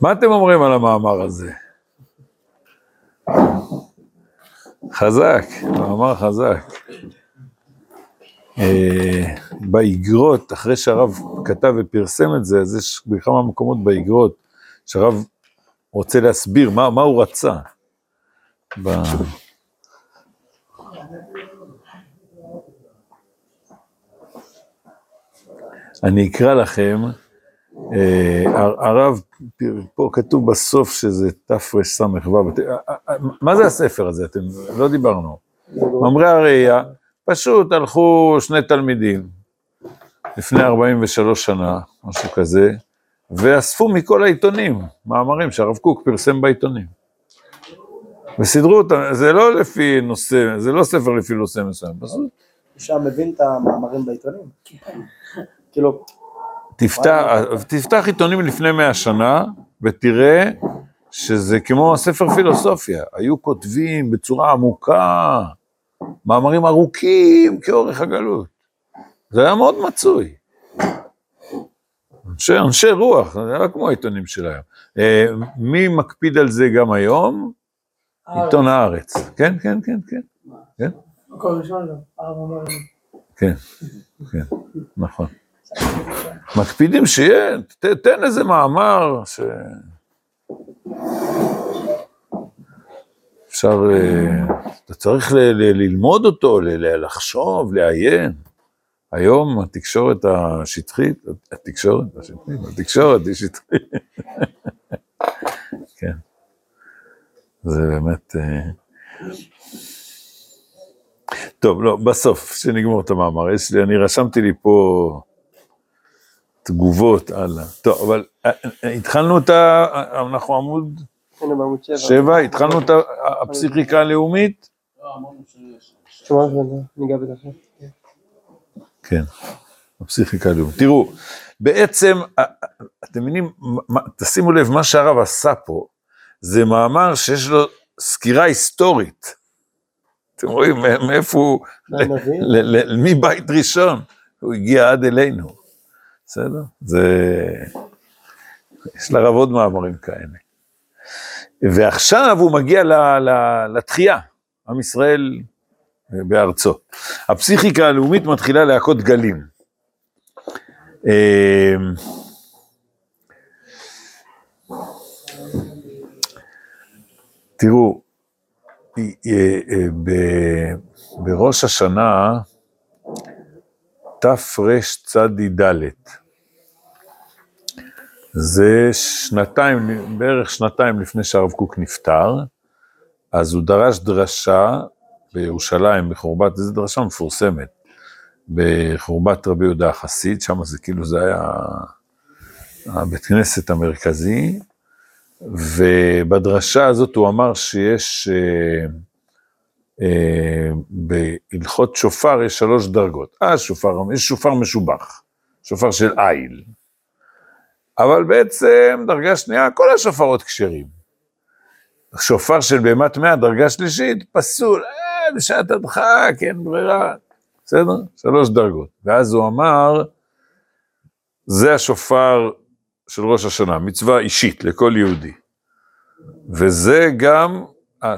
מה אתם אומרים על המאמר הזה? חזק, מאמר חזק. אה, באיגרות, אחרי שהרב כתב ופרסם את זה, אז יש בכמה מקומות באיגרות שהרב רוצה להסביר מה, מה הוא רצה. ב... אני אקרא לכם, הרב, פה כתוב בסוף שזה תרס"ו, מה זה הספר הזה? אתם לא דיברנו. ממרי הראייה, פשוט הלכו שני תלמידים לפני 43 שנה, משהו כזה, ואספו מכל העיתונים מאמרים שהרב קוק פרסם בעיתונים. וסידרו אותם, זה לא לפי נושא, זה לא ספר לפי נושא מסוים, פשוט. אפשר מבין את המאמרים בעיתונים? כאילו... תפתח, תפתח עיתונים לפני מאה שנה, ותראה שזה כמו ספר פילוסופיה. היו כותבים בצורה עמוקה, מאמרים ארוכים כאורך הגלות. זה היה מאוד מצוי. אנשי, אנשי רוח, זה היה כמו העיתונים של היום. אה, מי מקפיד על זה גם היום? עיתון הארץ. כן, כן, כן, כן. כן? כן, כן, נכון. מקפידים שיהיה, תן איזה מאמר ש... אפשר, אה, אתה צריך ללמוד אותו, לחשוב, לעיין. היום התקשורת השטחית, התקשורת השטחית, התקשורת היא שטחית. כן. זה באמת... אה, טוב, לא, בסוף, שנגמור את המאמר, יש לי, אני רשמתי לי פה תגובות הלאה. טוב, אבל אה, התחלנו את ה... אנחנו עמוד... שבע. שבע, התחלנו את הפסיכיקה הלאומית? ניגע בזה. כן, הפסיכיקה הלאומית. תראו, בעצם, אתם מבינים, תשימו לב, מה שהרב עשה פה, זה מאמר שיש לו סקירה היסטורית. אתם רואים מאיפה הוא, מבית ראשון, הוא הגיע עד אלינו. בסדר? זה... יש לרב עוד מאמרים כאלה. ועכשיו הוא מגיע לתחייה, עם ישראל בארצו. הפסיכיקה הלאומית מתחילה להכות גלים. אמ, תראו, אה, בראש השנה תרצ"ד, זה שנתיים, בערך שנתיים לפני שהרב קוק נפטר, אז הוא דרש דרשה בירושלים, בחורבת, זו דרשה מפורסמת, בחורבת רבי יהודה החסיד, שם זה כאילו זה היה הבית כנסת המרכזי, ובדרשה הזאת הוא אמר שיש, אה, אה, בהלכות שופר יש שלוש דרגות. אה, שופר, יש שופר משובח, שופר של איל, אבל בעצם דרגה שנייה, כל השופרות כשרים. שופר של בהמת מאה, דרגה שלישית, פסול, אה, בשעת הדחק, אין ברירה, בסדר? שלוש דרגות. ואז הוא אמר, זה השופר של ראש השנה, מצווה אישית לכל יהודי. וזה גם,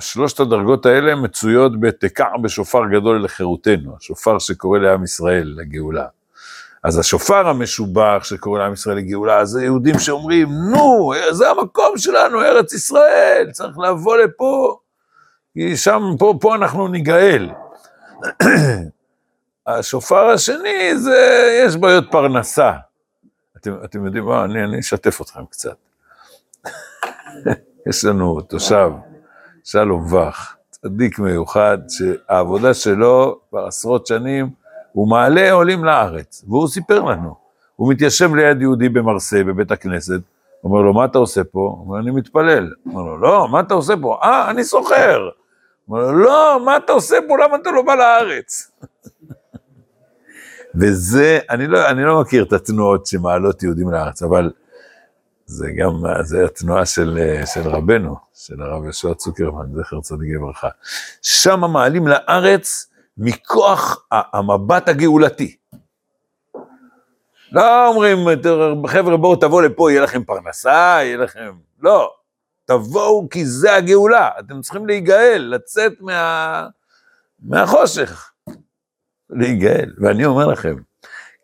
שלושת הדרגות האלה מצויות בתקע בשופר גדול לחירותנו, השופר שקורא לעם ישראל לגאולה. אז השופר המשובח שקורא לעם ישראל לגאולה, זה יהודים שאומרים, נו, זה המקום שלנו, ארץ ישראל, צריך לבוא לפה, כי שם, פה, פה אנחנו ניגאל. השופר השני, זה, יש בעיות פרנסה. אתם, אתם יודעים מה, אני, אני אשתף אתכם קצת. יש לנו תושב, שלום וך, צדיק מיוחד, שהעבודה שלו כבר עשרות שנים, הוא מעלה עולים לארץ, והוא סיפר לנו. הוא מתיישב ליד יהודי במרסיי, בבית הכנסת, אומר לו, מה אתה עושה פה? הוא אומר, אני מתפלל. אומר לו, לא, מה אתה עושה פה? אה, אני סוחר. אומר לו, לא, מה אתה עושה פה? למה אתה לא בא לארץ? וזה, אני לא, אני לא מכיר את התנועות שמעלות יהודים לארץ, אבל זה גם, זה התנועה של, של רבנו, של הרב יהושע צוקרמן, זכר צדיק לברכה. שם מעלים לארץ מכוח המבט הגאולתי. לא אומרים, חבר'ה, בואו תבואו לפה, יהיה לכם פרנסה, יהיה לכם... לא. תבואו כי זה הגאולה. אתם צריכים להיגאל, לצאת מה... מהחושך. להיגאל. ואני אומר לכם,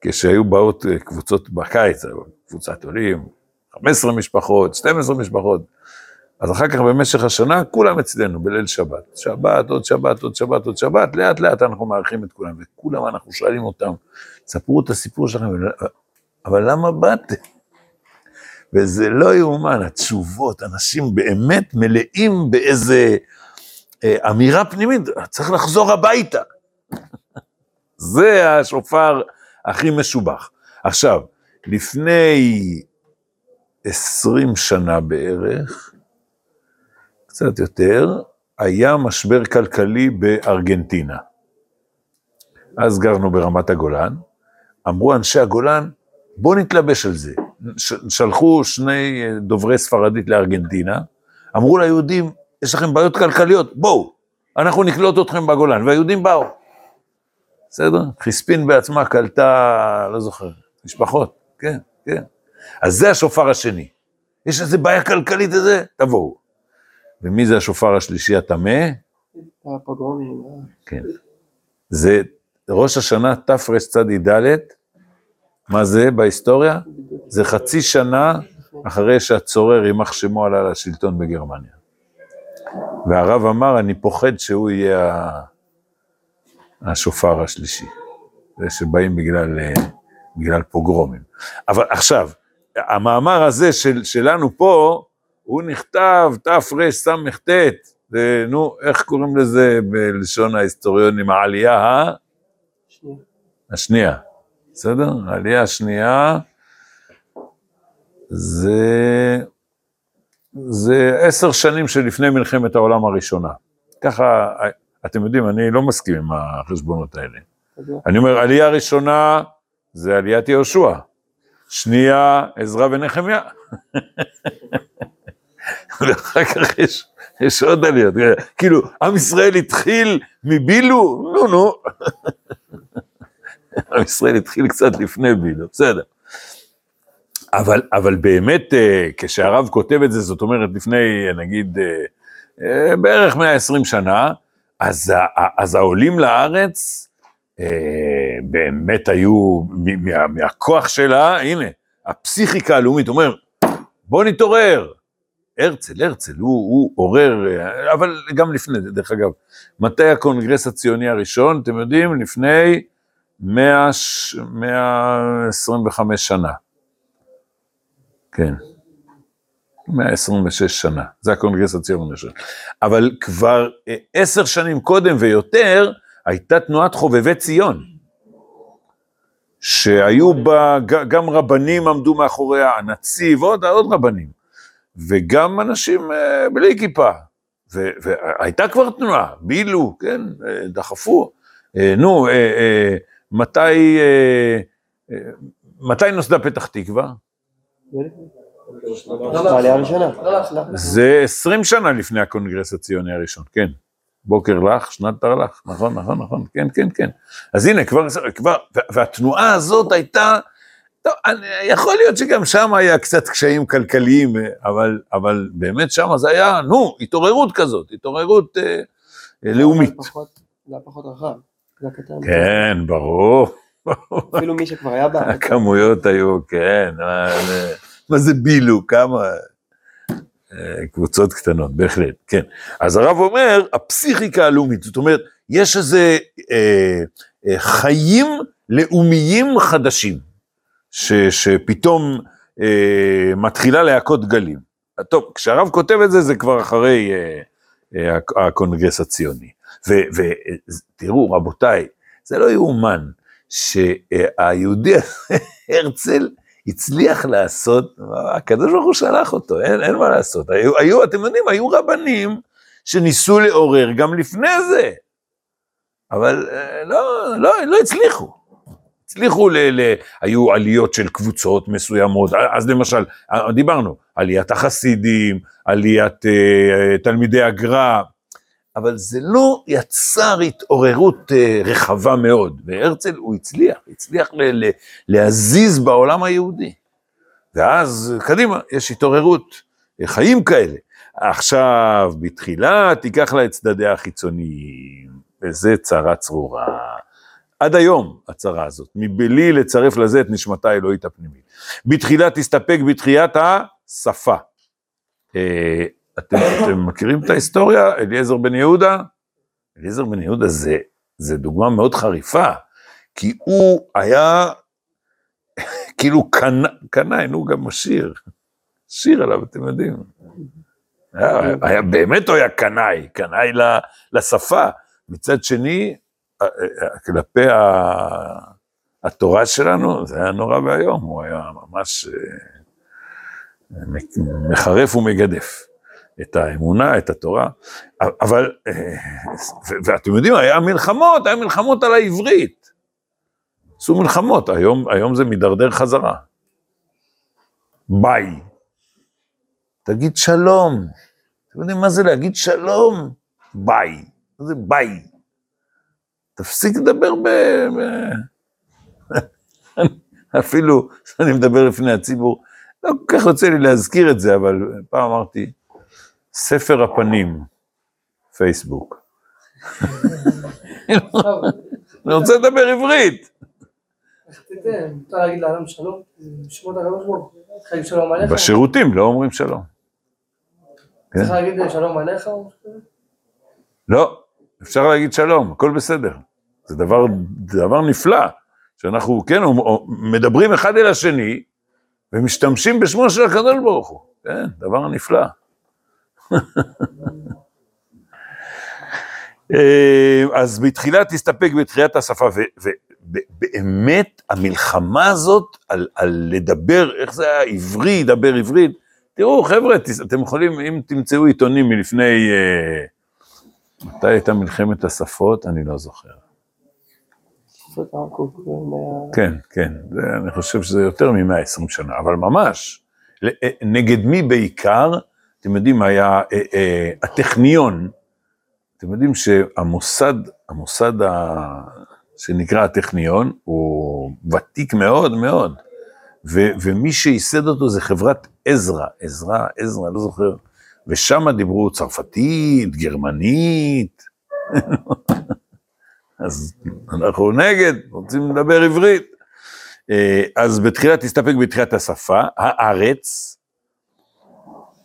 כשהיו באות אה, קבוצות בקיץ, קבוצת עולים, 15 משפחות, 12 משפחות, אז אחר כך במשך השנה כולם אצלנו בליל שבת. שבת, עוד שבת, עוד שבת, עוד שבת, לאט לאט אנחנו מארחים את כולם, וכולם אנחנו שואלים אותם, ספרו את הסיפור שלכם, אבל למה באתם? וזה לא יאומן, התשובות, אנשים באמת מלאים באיזה אה, אמירה פנימית, צריך לחזור הביתה. זה השופר הכי משובח. עכשיו, לפני עשרים שנה בערך, קצת יותר, היה משבר כלכלי בארגנטינה. אז גרנו ברמת הגולן, אמרו אנשי הגולן, בואו נתלבש על זה. שלחו שני דוברי ספרדית לארגנטינה, אמרו ליהודים, יש לכם בעיות כלכליות, בואו, אנחנו נקלוט אתכם בגולן, והיהודים באו. בסדר? חיספין בעצמה קלטה, לא זוכר, משפחות, כן, כן. אז זה השופר השני. יש איזה בעיה כלכלית איזה, תבואו. ומי זה השופר השלישי הטמא? הפוגרומים. כן. זה ראש השנה תרצ"ד, מה זה בהיסטוריה? זה חצי שנה אחרי שהצורר, יימח שמו, עלה לשלטון בגרמניה. והרב אמר, אני פוחד שהוא יהיה השופר השלישי. זה שבאים בגלל, אה, בגלל פוגרומים. אבל עכשיו, המאמר הזה של, שלנו פה, הוא נכתב תרס"ט, נו, איך קוראים לזה בלשון ההיסטוריונים, העלייה ה... השנייה, בסדר? העלייה השנייה זה, זה עשר שנים שלפני מלחמת העולם הראשונה. ככה, אתם יודעים, אני לא מסכים עם החשבונות האלה. אני אומר, עלייה ראשונה זה עליית יהושע, שנייה, עזרא ונחמיה. ואחר כך יש, יש עוד עליות, כאילו, עם ישראל התחיל מבילו? נו, נו. עם ישראל התחיל קצת לפני בילו, בסדר. אבל, אבל באמת, אה, כשהרב כותב את זה, זאת אומרת, לפני, נגיד, אה, אה, בערך 120 שנה, אז, אז העולים לארץ באמת היו, מה, מהכוח שלה, הנה, הפסיכיקה הלאומית, אומר, בוא נתעורר. הרצל, הרצל, הוא, הוא עורר, אבל גם לפני, דרך אגב, מתי הקונגרס הציוני הראשון? אתם יודעים, לפני 100, 125 שנה. כן. 126 שנה, זה הקונגרס הציוני הראשון. אבל כבר אה, עשר שנים קודם ויותר, הייתה תנועת חובבי ציון, שהיו בה, גם רבנים עמדו מאחוריה, הנציב, עוד, עוד רבנים, וגם אנשים אה, בלי כיפה. והייתה כבר תנועה, בילו, כן, אה, דחפו. נו, מתי, מתי נוסדה פתח תקווה? זה 20 שנה לפני הקונגרס הציוני הראשון, כן. בוקר לך, שנת תרל"ח, נכון, נכון, נכון, כן, כן, כן. אז הנה, כבר, כבר, והתנועה הזאת הייתה, טוב, אני, יכול להיות שגם שם היה קצת קשיים כלכליים, אבל, אבל באמת שם זה היה, נו, התעוררות כזאת, התעוררות אה, אה, לאומית. זה היה פחות רחב, זה היה. כן, ברור. אפילו מי שכבר היה בארץ. הכמויות היו, כן, מה זה בילו, כמה אה, קבוצות קטנות, בהחלט, כן. אז הרב אומר, הפסיכיקה הלאומית, זאת אומרת, יש איזה אה, אה, חיים לאומיים חדשים, ש, שפתאום אה, מתחילה להכות גלים. טוב, כשהרב כותב את זה, זה כבר אחרי אה, אה, הקונגרס הציוני. ותראו, רבותיי, זה לא יאומן. שהיהודי הרצל הצליח לעשות, הקדוש ברוך הוא שלח אותו, אין, אין מה לעשות. היו, היו, אתם יודעים, היו רבנים שניסו לעורר גם לפני זה, אבל אה, לא, לא, לא הצליחו. הצליחו, ל, ל, היו עליות של קבוצות מסוימות, אז למשל, דיברנו, עליית החסידים, עליית uh, תלמידי הגר"א, אבל זה לא יצר התעוררות אה, רחבה מאוד. והרצל, הוא הצליח, הצליח ל- ל- להזיז בעולם היהודי. ואז, קדימה, יש התעוררות, אה, חיים כאלה. עכשיו, בתחילה תיקח לה את צדדיה החיצוניים, וזה צרה צרורה. עד היום הצרה הזאת, מבלי לצרף לזה את נשמתה האלוהית הפנימית. בתחילה תסתפק בתחיית השפה. אה, אתם, אתם מכירים את ההיסטוריה? אליעזר בן יהודה? אליעזר בן יהודה זה, זה דוגמה מאוד חריפה, כי הוא היה כאילו קנאי, נו גם השיר, שיר עליו, אתם יודעים. היה, היה, באמת הוא היה קנאי, קנאי לשפה. מצד שני, כלפי התורה שלנו, זה היה נורא ואיום, הוא היה ממש אה, מחרף ומגדף את האמונה, את התורה, אבל, אה, ואתם יודעים, היה מלחמות, היה מלחמות על העברית. עשו מלחמות, היום, היום זה מידרדר חזרה. ביי. תגיד שלום. אתם יודעים מה זה להגיד שלום? ביי. מה זה ביי? תפסיק לדבר ב... ב... אפילו כשאני מדבר לפני הציבור, לא כל כך יוצא לי להזכיר את זה, אבל פעם אמרתי, ספר הפנים, פייסבוק. אני רוצה לדבר עברית. איך תיתן? מותר להגיד לאדם שלום? שמות הקדוש ברוך הוא. צריך להגיד שלום עליך? בשירותים לא אומרים שלום. צריך להגיד שלום עליך? לא, אפשר להגיד שלום, הכל בסדר. זה דבר, דבר נפלא, שאנחנו, כן, מדברים אחד אל השני, ומשתמשים בשמו של הקדוש ברוך הוא. כן, דבר נפלא. אה, אז בתחילה תסתפק בתחילת השפה, ובאמת המלחמה הזאת על, על לדבר, איך זה היה, עברי, ידבר עברית, תראו חבר'ה, אתם יכולים, אם תמצאו עיתונים מלפני, אה, מתי הייתה מלחמת השפות? אני לא זוכר. שפת העקוב, מה- כן, כן, זה, אני חושב שזה יותר מ-120 שנה, אבל ממש. אה, נגד מי בעיקר? אתם יודעים, היה אה, אה, הטכניון, אתם יודעים שהמוסד, המוסד ה... שנקרא הטכניון, הוא ותיק מאוד מאוד, ו, ומי שייסד אותו זה חברת עזרא, עזרא, עזרא, לא זוכר, ושם דיברו צרפתית, גרמנית, אז אנחנו נגד, רוצים לדבר עברית. אה, אז בתחילה תסתפק בתחילת השפה, הארץ,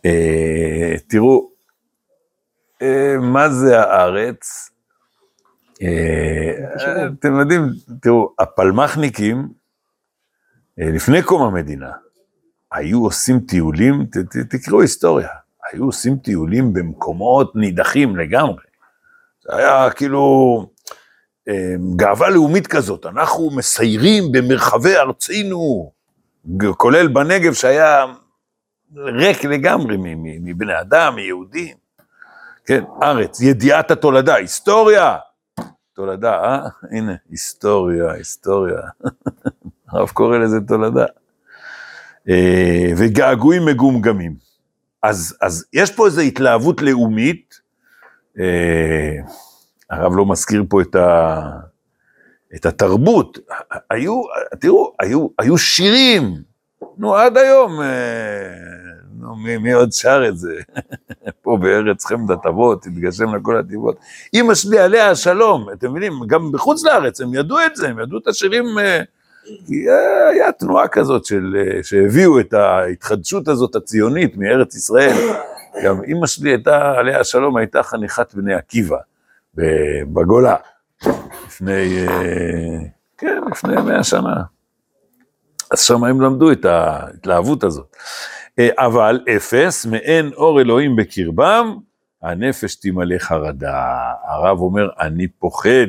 אה, תראו, אה, מה זה הארץ? אתם יודעים, תראו, הפלמחניקים, לפני קום המדינה, היו עושים טיולים, תקראו היסטוריה, היו עושים טיולים במקומות נידחים לגמרי. זה היה כאילו גאווה לאומית כזאת, אנחנו מסיירים במרחבי ארצנו, כולל בנגב שהיה ריק לגמרי מבני אדם, מיהודים. כן, ארץ, ידיעת התולדה, היסטוריה. תולדה, אה? הנה, היסטוריה, היסטוריה. הרב קורא לזה תולדה. אה, וגעגועים מגומגמים. אז, אז יש פה איזו התלהבות לאומית, אה, הרב לא מזכיר פה את, ה, את התרבות, היו, תראו, היו, היו שירים, נו עד היום, אה, נו מי, מי עוד שר את זה? פה בארץ חמדת אבות, תתגשם לכל הטבעות. אמא שלי עליה השלום, אתם מבינים, גם בחוץ לארץ הם ידעו את זה, הם ידעו את השירים, אה, כי אה, היה תנועה כזאת של, שהביאו את ההתחדשות הזאת הציונית מארץ ישראל. גם אמא שלי הייתה, עליה השלום, הייתה חניכת בני עקיבא בגולה, לפני, אה, כן, לפני מאה שנה. אז שם הם למדו את ההתלהבות הזאת. אה, אבל אפס, מעין אור אלוהים בקרבם, הנפש תמלא חרדה. הרב אומר, אני פוחד.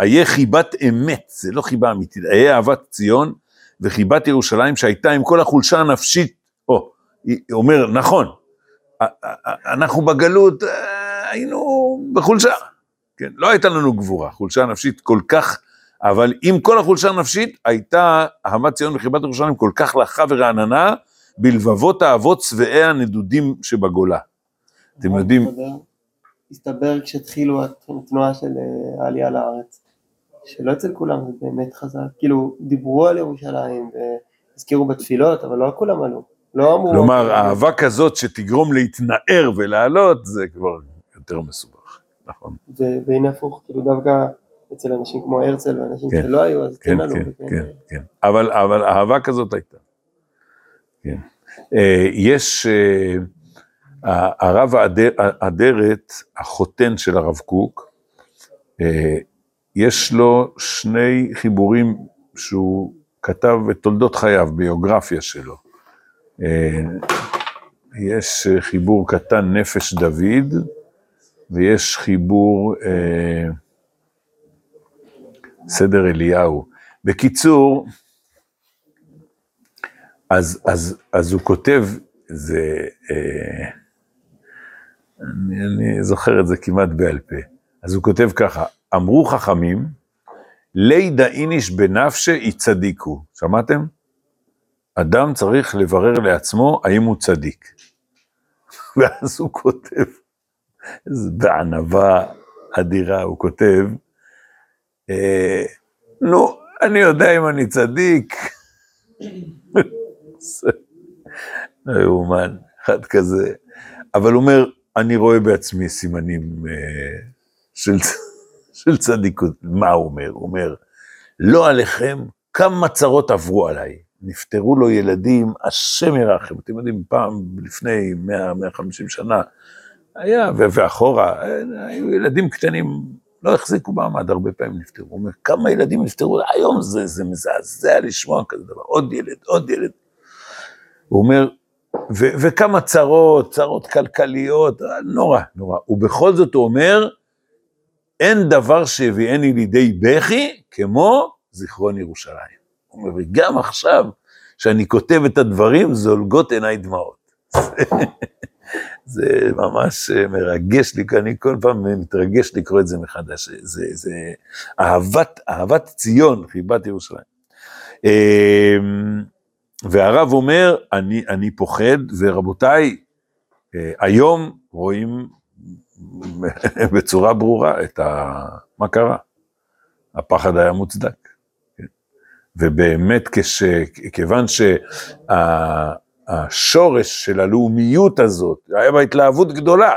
איה חיבת אמת, זה לא חיבה אמיתית, איה אהבת ציון וחיבת ירושלים שהייתה עם כל החולשה הנפשית, או, היא אומר, נכון, א- א- אנחנו בגלות אה, היינו בחולשה, כן, לא הייתה לנו גבורה, חולשה נפשית כל כך, אבל עם כל החולשה הנפשית, הייתה אהבת ציון וחיבת ירושלים כל כך לחה ורעננה, בלבבות האבות שבעי הנדודים שבגולה. אתם יודעים, הסתבר כשהתחילו התנועה של אה, העלייה לארץ, שלא אצל כולם זה באמת חזק, כאילו דיברו על ירושלים והזכירו בתפילות, אבל לא כולם עלו. לא אמרו... כלומר, אהבה כזאת שתגרום להתנער ולעלות, זה כבר יותר מסובך, נכון. והנה הפוך, כאילו דווקא אצל אנשים כמו הרצל ואנשים כן. שלא היו, אז כן, כן עלו. כן, וכן- כן, כן. אבל, אבל אהבה כזאת הייתה. כן. אה, יש, אה, הרב אדרת, החותן של הרב קוק, אה, יש לו שני חיבורים שהוא כתב את תולדות חייו, ביוגרפיה שלו. יש חיבור קטן נפש דוד, ויש חיבור אה, סדר אליהו. בקיצור, אז, אז, אז הוא כותב, זה, אה, אני, אני זוכר את זה כמעט בעל פה, אז הוא כותב ככה, אמרו חכמים, לידא איניש בנפשי יצדיקו, שמעתם? אדם צריך לברר לעצמו האם הוא צדיק. ואז הוא כותב, בענווה אדירה, הוא כותב, אה, נו, אני יודע אם אני צדיק. לא יאומן, אחד כזה. אבל הוא אומר, אני רואה בעצמי סימנים אה, של, של צדיקות. מה הוא אומר? הוא אומר, לא עליכם, כמה צרות עברו עליי. נפטרו לו ילדים, השם ירחם. אתם יודעים, פעם, לפני 100-150 שנה, היה, ואחורה, היו ילדים קטנים, לא החזיקו מעמד, הרבה פעמים נפטרו. כמה ילדים נפטרו, היום זה, זה מזעזע לשמוע כזה דבר, עוד ילד, עוד ילד. הוא אומר, ו- וכמה צרות, צרות כלכליות, אה, נורא, נורא. ובכל זאת הוא אומר, אין דבר שהביאני לידי בכי כמו זיכרון ירושלים. הוא אומר, וגם עכשיו, שאני כותב את הדברים, זולגות עיניי דמעות. זה ממש אה, מרגש לי, אני כל פעם מתרגש לקרוא את זה מחדש. זה, זה אהבת, אהבת ציון, חיבת ירושלים. אה, והרב אומר, אני, אני פוחד, ורבותיי, אה, היום רואים בצורה ברורה את ה... מה קרה. הפחד היה מוצדק. כן. ובאמת, כש... כיוון שהשורש של הלאומיות הזאת היה בהתלהבות גדולה,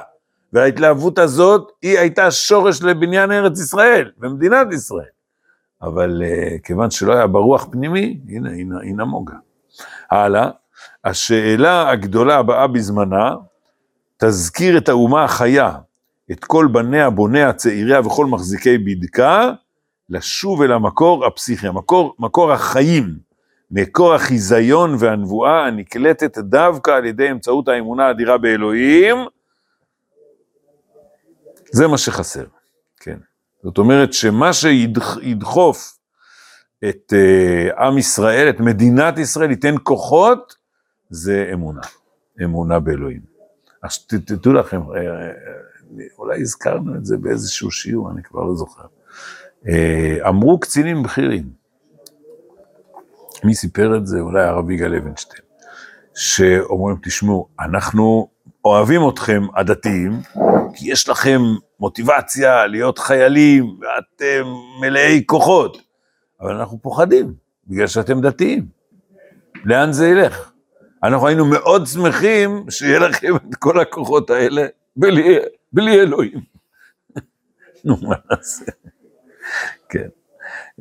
וההתלהבות הזאת היא הייתה שורש לבניין ארץ ישראל, במדינת ישראל. אבל uh, כיוון שלא היה ברוח פנימי, הנה, הנה, היא נמוגה. הלאה, השאלה הגדולה הבאה בזמנה, תזכיר את האומה החיה, את כל בניה, בוניה, צעיריה וכל מחזיקי בדקה, לשוב אל המקור הפסיכי, המקור, מקור החיים, מקור החיזיון והנבואה הנקלטת דווקא על ידי אמצעות האמונה האדירה באלוהים, זה מה שחסר, כן. זאת אומרת שמה שידחוף את uh, עם ישראל, את מדינת ישראל, ייתן כוחות, זה אמונה, אמונה באלוהים. אז תדעו לכם, אה, אה, אולי הזכרנו את זה באיזשהו שיעור, אני כבר לא זוכר. אמרו קצינים בכירים, מי סיפר את זה? אולי הרב יגאל אבנשטיין, שאומרים, תשמעו, אנחנו אוהבים אתכם, הדתיים, כי יש לכם מוטיבציה להיות חיילים, ואתם מלאי כוחות, אבל אנחנו פוחדים, בגלל שאתם דתיים. לאן זה ילך? אנחנו היינו מאוד שמחים שיהיה לכם את כל הכוחות האלה בלי, בלי אלוהים. נו, מה נעשה? כן.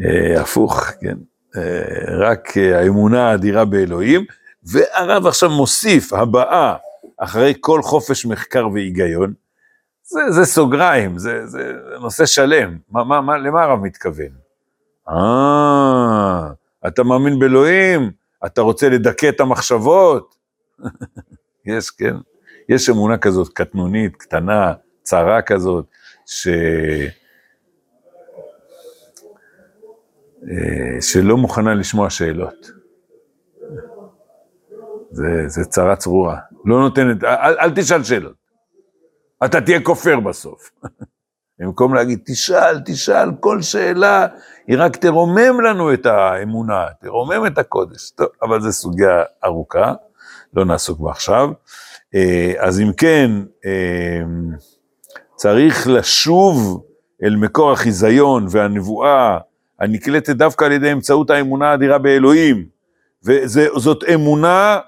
אה, הפוך, כן. אה, רק אה, האמונה האדירה באלוהים, והרב עכשיו מוסיף הבאה אחרי כל חופש מחקר והיגיון, זה, זה סוגריים, זה, זה נושא שלם. מה, מה, מה, למה הרב מתכוון? אה, אתה מאמין באלוהים? אתה רוצה לדכא את המחשבות? יש, כן. יש אמונה כזאת קטנונית, קטנה, צרה כזאת, ש... אה, שלא מוכנה לשמוע שאלות. זה, זה צרה צרורה. לא נותנת, אל, אל תשאל שאלות. אתה תהיה כופר בסוף. במקום להגיד, תשאל, תשאל, כל שאלה, היא רק תרומם לנו את האמונה, תרומם את הקודש. טוב, אבל זו סוגיה ארוכה, לא נעסוק בה עכשיו. אה, אז אם כן, אה, צריך לשוב אל מקור החיזיון והנבואה הנקלטת דווקא על ידי אמצעות האמונה האדירה באלוהים. וזאת אמונה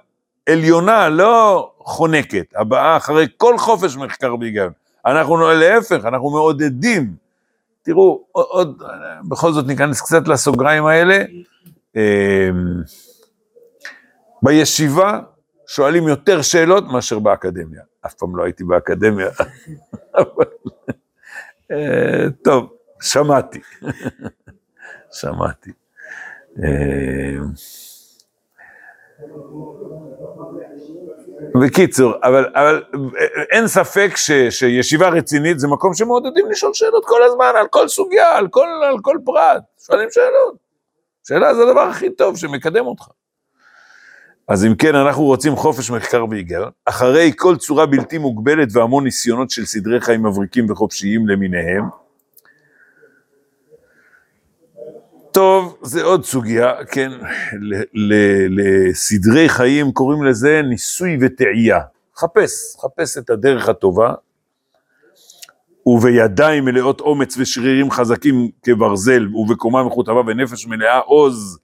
עליונה, לא חונקת, הבאה אחרי כל חופש מחקר והיגיון. אנחנו להפך, אנחנו מעודדים. תראו, עוד, עוד, בכל זאת ניכנס קצת לסוגריים האלה. אמ, בישיבה שואלים יותר שאלות מאשר באקדמיה. אף פעם לא הייתי באקדמיה, אבל... אה, טוב, שמעתי. שמעתי. אה, בקיצור, אבל, אבל אין ספק ש, שישיבה רצינית זה מקום שמעודדים לשאול שאלות כל הזמן, על כל סוגיה, על כל, על כל פרט, שואלים שאלות. שאלה זה הדבר הכי טוב שמקדם אותך. אז אם כן, אנחנו רוצים חופש מחקר והיגיון, אחרי כל צורה בלתי מוגבלת והמון ניסיונות של סדרי חיים מבריקים וחופשיים למיניהם. טוב, זה עוד סוגיה, כן, לסדרי חיים קוראים לזה ניסוי וטעייה. חפש, חפש את הדרך הטובה, ובידיים מלאות אומץ ושרירים חזקים כברזל, ובקומה מכותבה ונפש מלאה עוז,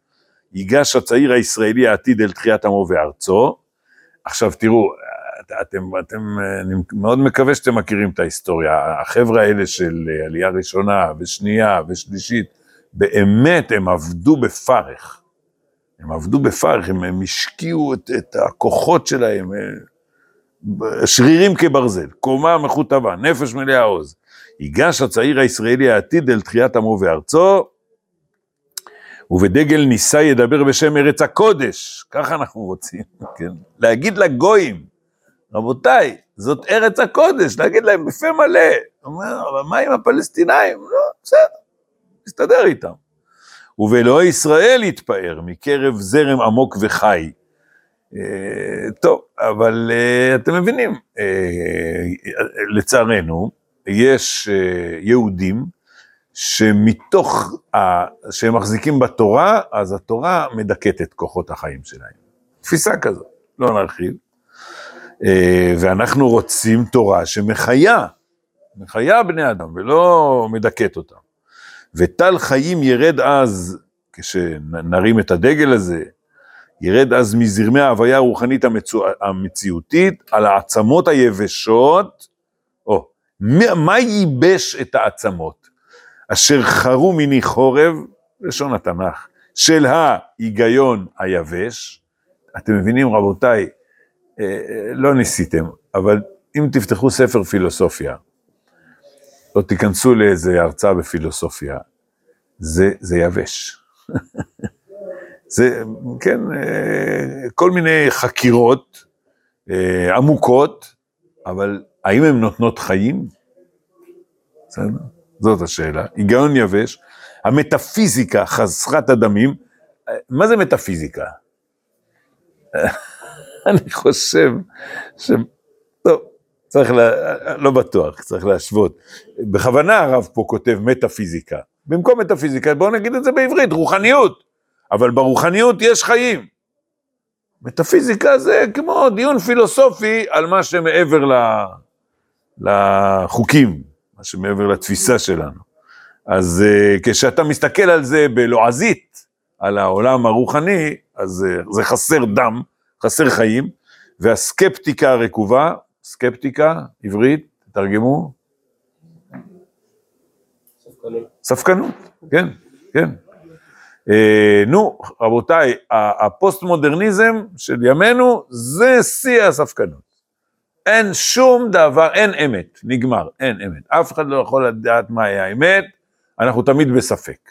ייגש הצעיר הישראלי העתיד אל תחיית עמו וארצו. עכשיו תראו, אתם, אתם, אני מאוד מקווה שאתם מכירים את ההיסטוריה. החבר'ה האלה של עלייה ראשונה ושנייה ושלישית, באמת הם עבדו בפרך. הם עבדו בפרך, הם, הם השקיעו את, את הכוחות שלהם, שרירים כברזל, קומה מכותבה, נפש מלאה עוז. ייגש הצעיר הישראלי העתיד אל תחיית עמו וארצו, ובדגל נישא ידבר בשם ארץ הקודש, ככה אנחנו רוצים, כן? להגיד לגויים, רבותיי, זאת ארץ הקודש, להגיד להם בפה מלא. אומר, אבל מה עם הפלסטינאים? לא, בסדר, נסתדר איתם. ובאלוהי ישראל יתפאר מקרב זרם עמוק וחי. אה, טוב, אבל אה, אתם מבינים, אה, לצערנו, יש יהודים שמתוך, ה, שהם מחזיקים בתורה, אז התורה מדכאת את כוחות החיים שלהם. תפיסה כזאת, לא נרחיב. ואנחנו רוצים תורה שמחיה, מחיה בני אדם ולא מדכאת אותם. וטל חיים ירד אז, כשנרים את הדגל הזה, ירד אז מזרמי ההוויה הרוחנית המצו... המציאותית על העצמות היבשות, או, מה ייבש את העצמות? אשר חרו מיני חורב, לשון התנ"ך, של ההיגיון היבש. אתם מבינים, רבותיי, אה, לא ניסיתם, אבל אם תפתחו ספר פילוסופיה, או תיכנסו לאיזה הרצאה בפילוסופיה, זה, זה יבש. זה, כן, אה, כל מיני חקירות אה, עמוקות, אבל האם הן נותנות חיים? בסדר? זאת השאלה. היגיון יבש, המטאפיזיקה חסרת הדמים, מה זה מטאפיזיקה? אני חושב ש... צריך, לה... לא בטוח, צריך להשוות. בכוונה הרב פה כותב מטאפיזיקה. במקום מטאפיזיקה, בואו נגיד את זה בעברית, רוחניות. אבל ברוחניות יש חיים. מטאפיזיקה זה כמו דיון פילוסופי על מה שמעבר ל... לחוקים, מה שמעבר לתפיסה שלנו. אז uh, כשאתה מסתכל על זה בלועזית, על העולם הרוחני, אז uh, זה חסר דם, חסר חיים, והסקפטיקה הרקובה, סקפטיקה, עברית, תרגמו? ספקנות. ספקנות, כן, כן. אה, נו, רבותיי, הפוסט-מודרניזם של ימינו זה שיא הספקנות. אין שום דבר, אין אמת, נגמר, אין אמת. אף אחד לא יכול לדעת מהי האמת, אנחנו תמיד בספק.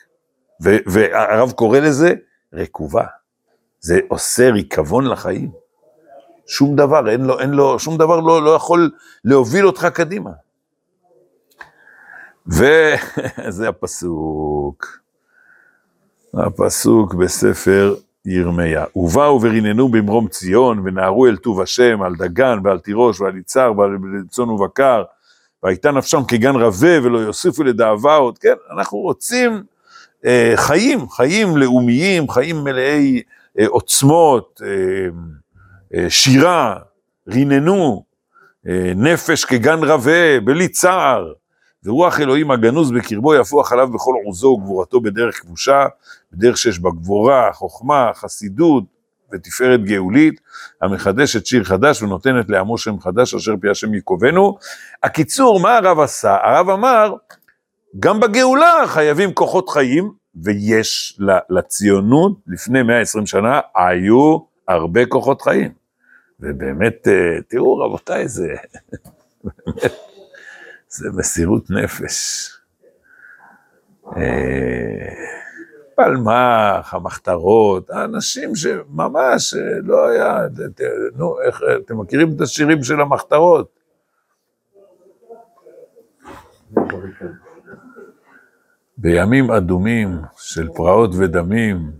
והרב קורא לזה רקובה. זה עושה ריקבון לחיים. שום דבר, אין לו, אין לו, שום דבר לא, לא יכול להוביל אותך קדימה. וזה הפסוק, הפסוק בספר ירמיה. ובאו וריננו במרום ציון, ונהרו אל טוב השם, על דגן ועל תירוש ועל יצהר ועל צאן ובקר, והייתה נפשם כגן רבה ולא יוסיפו לדאבה עוד, כן, אנחנו רוצים אה, חיים, חיים לאומיים, חיים מלאי אה, עוצמות, אה, שירה, ריננו, אה, נפש כגן רבה, בלי צער, ורוח אלוהים הגנוז בקרבו יפוח עליו בכל עוזו וגבורתו בדרך כבושה, בדרך שיש בה גבורה, חוכמה, חסידות ותפארת גאולית, המחדשת שיר חדש ונותנת לעמו שם חדש אשר פי השם יקובנו. הקיצור, מה הרב עשה? הרב אמר, גם בגאולה חייבים כוחות חיים, ויש לציונות לפני 120 שנה, היו הרבה כוחות חיים. ובאמת, אה, תראו רבותיי, זה, זה מסירות נפש. אה, פלמח, המחתרות, האנשים שממש אה, לא היה, נו, איך, אתם מכירים את השירים של המחתרות? בימים אדומים של פרעות ודמים,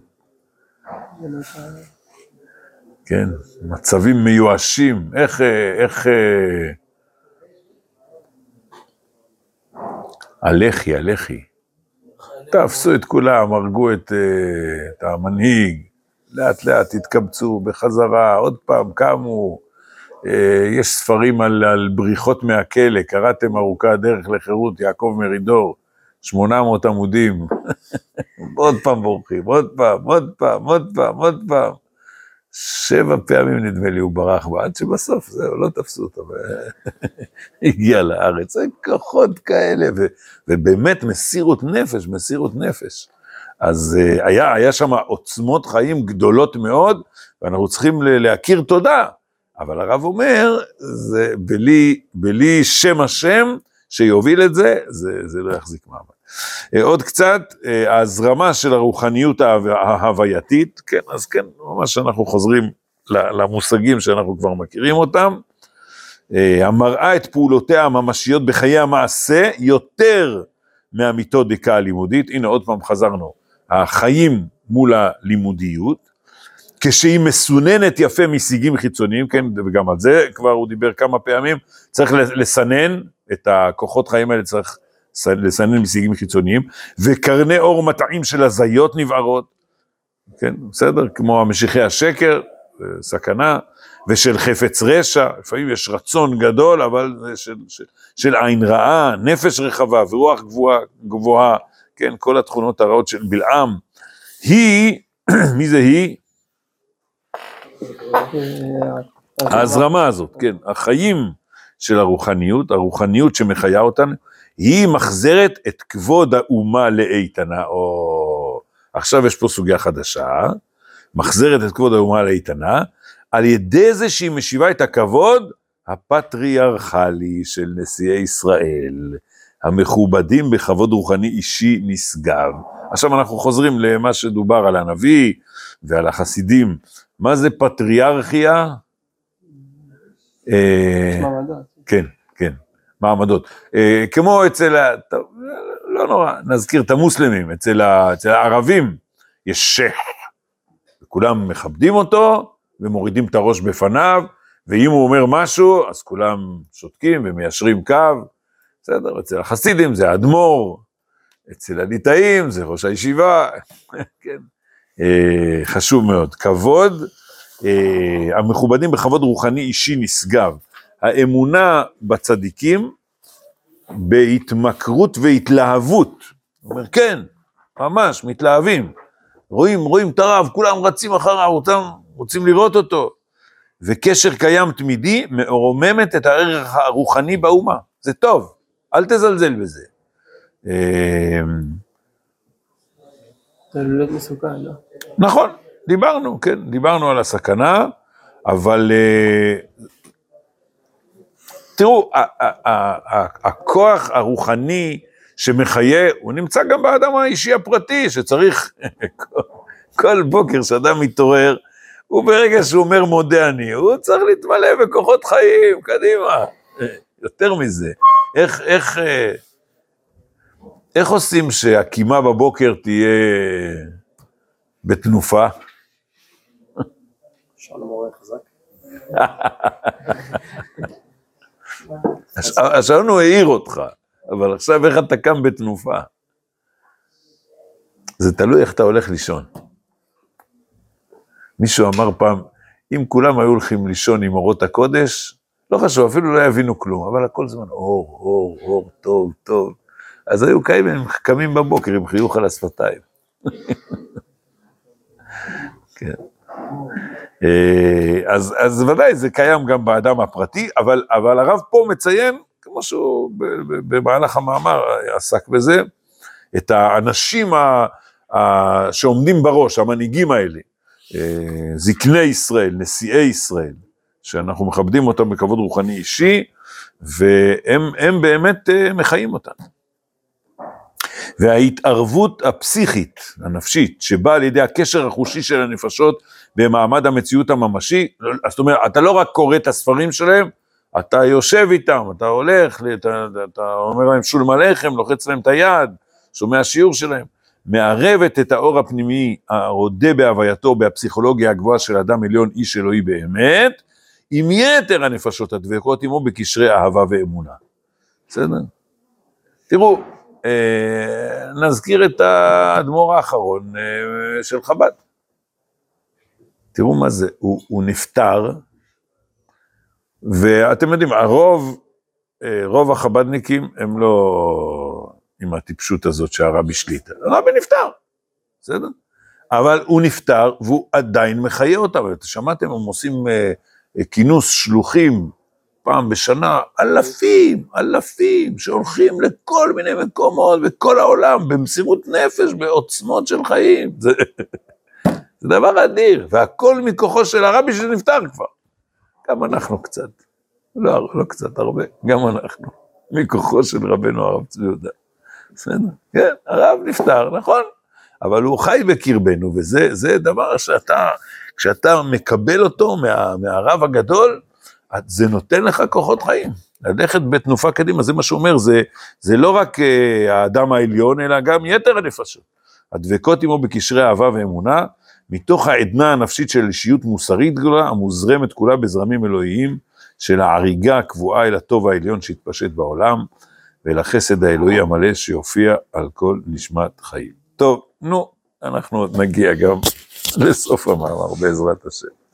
כן, מצבים מיואשים, איך, אה, איך, אה, הלח"י, הלח"י, תפסו את כולם, הרגו את, אה, את המנהיג, לאט לאט התקבצו בחזרה, עוד פעם קמו, יש ספרים על, על בריחות מהכלא, קראתם ארוכה הדרך לחירות, יעקב מרידור, 800 עמודים, עוד פעם בורחים, עוד פעם, עוד פעם, עוד פעם, עוד פעם. שבע פעמים נדמה לי הוא ברח בה, עד שבסוף זהו, לא תפסו אותו, והגיע לארץ. זה כוחות כאלה, ו, ובאמת מסירות נפש, מסירות נפש. אז uh, היה, היה שם עוצמות חיים גדולות מאוד, ואנחנו צריכים להכיר תודה. אבל הרב אומר, זה בלי, בלי שם השם שיוביל את זה, זה, זה לא יחזיק מעמד. אה, עוד קצת, אה, ההזרמה של הרוחניות ההו- ההווייתית, כן, אז כן, ממש אנחנו חוזרים למושגים שאנחנו כבר מכירים אותם. אה, המראה את פעולותיה הממשיות בחיי המעשה יותר מהמיתודיקה הלימודית. הנה עוד פעם חזרנו, החיים מול הלימודיות. כשהיא מסוננת יפה משיגים חיצוניים, כן, וגם על זה כבר הוא דיבר כמה פעמים, צריך לסנן את הכוחות חיים האלה, צריך לסנן משיגים חיצוניים, וקרני אור מטעים של הזיות נבערות, כן, בסדר? כמו המשיחי השקר, אה, סכנה, ושל חפץ רשע, לפעמים יש רצון גדול, אבל זה של, של, של עין רעה, נפש רחבה ורוח גבוהה, גבוהה, כן, כל התכונות הרעות של בלעם. היא, מי זה היא? ההזרמה הזאת, כן, החיים של הרוחניות, הרוחניות שמחיה אותנו, היא מחזרת את כבוד האומה לאיתנה, או עכשיו יש פה סוגיה חדשה, מחזרת את כבוד האומה לאיתנה, על ידי זה שהיא משיבה את הכבוד הפטריארכלי של נשיאי ישראל, המכובדים בכבוד רוחני אישי נשגב. עכשיו אנחנו חוזרים למה שדובר על הנביא ועל החסידים. מה זה פטריארכיה? אה, כן, מעמדות. אה, כמו אצל, ה... לא נורא, נזכיר את המוסלמים, אצל, ה... אצל הערבים יש שייח, וכולם מכבדים אותו ומורידים את הראש בפניו, ואם הוא אומר משהו, אז כולם שותקים ומיישרים קו, בסדר? אצל החסידים זה האדמו"ר, אצל הליטאים זה ראש הישיבה, כן. אה, חשוב מאוד. כבוד, אה, המכובדים בכבוד רוחני אישי נשגב. האמונה בצדיקים בהתמכרות והתלהבות. הוא אומר, כן, ממש, מתלהבים. רואים, רואים את הרב, כולם רצים אחריו, אותם רוצים לראות אותו. וקשר קיים תמידי מרוממת את הערך הרוחני באומה. זה טוב, אל תזלזל בזה. מסוכן, לא? נכון, דיברנו, כן, דיברנו על הסכנה, אבל אה, תראו, הכוח הרוחני שמחיה, הוא נמצא גם באדם האישי הפרטי, שצריך כל- בוקר שאדם מתעורר, הוא ברגע שהוא אומר מודה אני, הוא צריך להתמלא בכוחות חיים, קדימה. יותר מזה, איך, איך, אה, איך עושים שהקימה בבוקר תהיה בתנופה? שלום מורה חזק. הש- השעון הוא העיר אותך, אבל עכשיו איך אתה קם בתנופה? זה תלוי איך אתה הולך לישון. מישהו אמר פעם, אם כולם היו הולכים לישון עם אורות הקודש, לא חשוב, אפילו לא יבינו כלום, אבל הכל זמן אור, אור, אור, טוב, טוב. אז היו קיימים, קמים בבוקר עם חיוך על השפתיים. כן. אה, אז, אז ודאי זה קיים גם באדם הפרטי, אבל, אבל הרב פה מציין, כמו שהוא במהלך המאמר עסק בזה, את האנשים ה, ה, שעומדים בראש, המנהיגים האלה, אה, זקני ישראל, נשיאי ישראל, שאנחנו מכבדים אותם בכבוד רוחני אישי, והם הם באמת אה, מחיים אותנו. וההתערבות הפסיכית, הנפשית, שבאה על ידי הקשר החושי של הנפשות במעמד המציאות הממשי, זאת אומרת, אתה לא רק קורא את הספרים שלהם, אתה יושב איתם, אתה הולך, אתה, אתה אומר להם שולם עליכם, לוחץ להם את היד, שומע שיעור שלהם, מערבת את האור הפנימי הרודה בהווייתו בפסיכולוגיה הגבוהה של אדם עליון איש אלוהי באמת, עם יתר הנפשות הדבקות עמו בקשרי אהבה ואמונה. בסדר? תראו, נזכיר את האדמו"ר האחרון אה, של חב"ד. תראו מה זה, הוא, הוא נפטר, ואתם יודעים, הרוב, אה, רוב החב"דניקים הם לא עם הטיפשות הזאת שהרבי שליטה. הרבי נפטר, בסדר? אבל הוא נפטר והוא עדיין מחיה אותם. שמעתם, הם עושים אה, אה, כינוס שלוחים פעם בשנה, אלפים, אלפים, שהולכים לכל מיני מקומות בכל העולם, במסירות נפש, בעוצמות של חיים. זה, זה דבר אדיר, והכל מכוחו של הרבי שנפטר כבר. גם אנחנו קצת, לא, לא קצת, הרבה, גם אנחנו, מכוחו של רבנו הרב צבי יהודה. בסדר, כן, הרב נפטר, נכון, אבל הוא חי בקרבנו, וזה זה דבר שאתה, כשאתה מקבל אותו מה, מהרב הגדול, זה נותן לך כוחות חיים. ללכת בתנופה קדימה, זה מה שהוא אומר, זה, זה לא רק uh, האדם העליון, אלא גם יתר הנפשות. הדבקות עמו בקשרי אהבה ואמונה, מתוך העדנה הנפשית של אישיות מוסרית גדולה, המוזרמת כולה בזרמים אלוהיים, של ההריגה הקבועה אל הטוב העליון שהתפשט בעולם, ואל החסד האלוהי המלא שיופיע על כל נשמת חיים. טוב, נו, אנחנו עוד נגיע גם לסוף המאמר, בעזרת השם.